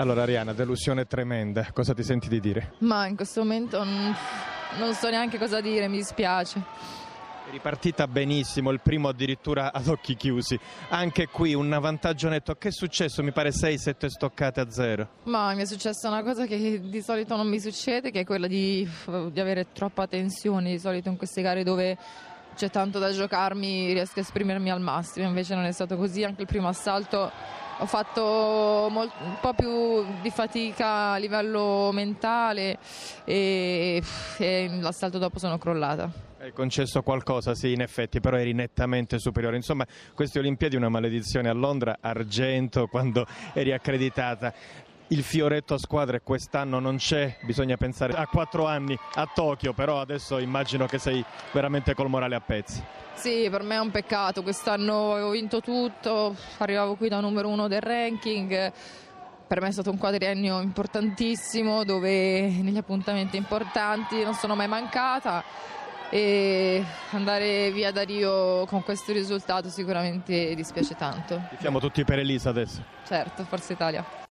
Allora Ariana, delusione tremenda, cosa ti senti di dire? Ma in questo momento non, non so neanche cosa dire, mi dispiace. Ripartita benissimo, il primo addirittura ad occhi chiusi. Anche qui un vantaggio netto. Che è successo? Mi pare 6-7 stoccate a zero. Ma mi è successa una cosa che di solito non mi succede, che è quella di, di avere troppa tensione. Di solito in queste gare dove c'è tanto da giocarmi riesco a esprimermi al massimo, invece non è stato così. Anche il primo assalto ho fatto molt, un po' più di fatica a livello mentale e, e l'assalto dopo sono crollata. Hai concesso qualcosa, sì, in effetti, però eri nettamente superiore. Insomma, queste Olimpiadi una maledizione a Londra, argento quando eri accreditata. Il fioretto a squadre quest'anno non c'è, bisogna pensare a quattro anni a Tokyo, però adesso immagino che sei veramente col morale a pezzi. Sì, per me è un peccato, quest'anno avevo vinto tutto, arrivavo qui da numero uno del ranking, per me è stato un quadriennio importantissimo dove negli appuntamenti importanti non sono mai mancata e andare via da Rio con questo risultato sicuramente dispiace tanto. Siamo tutti per Elisa adesso. Certo, Forza Italia.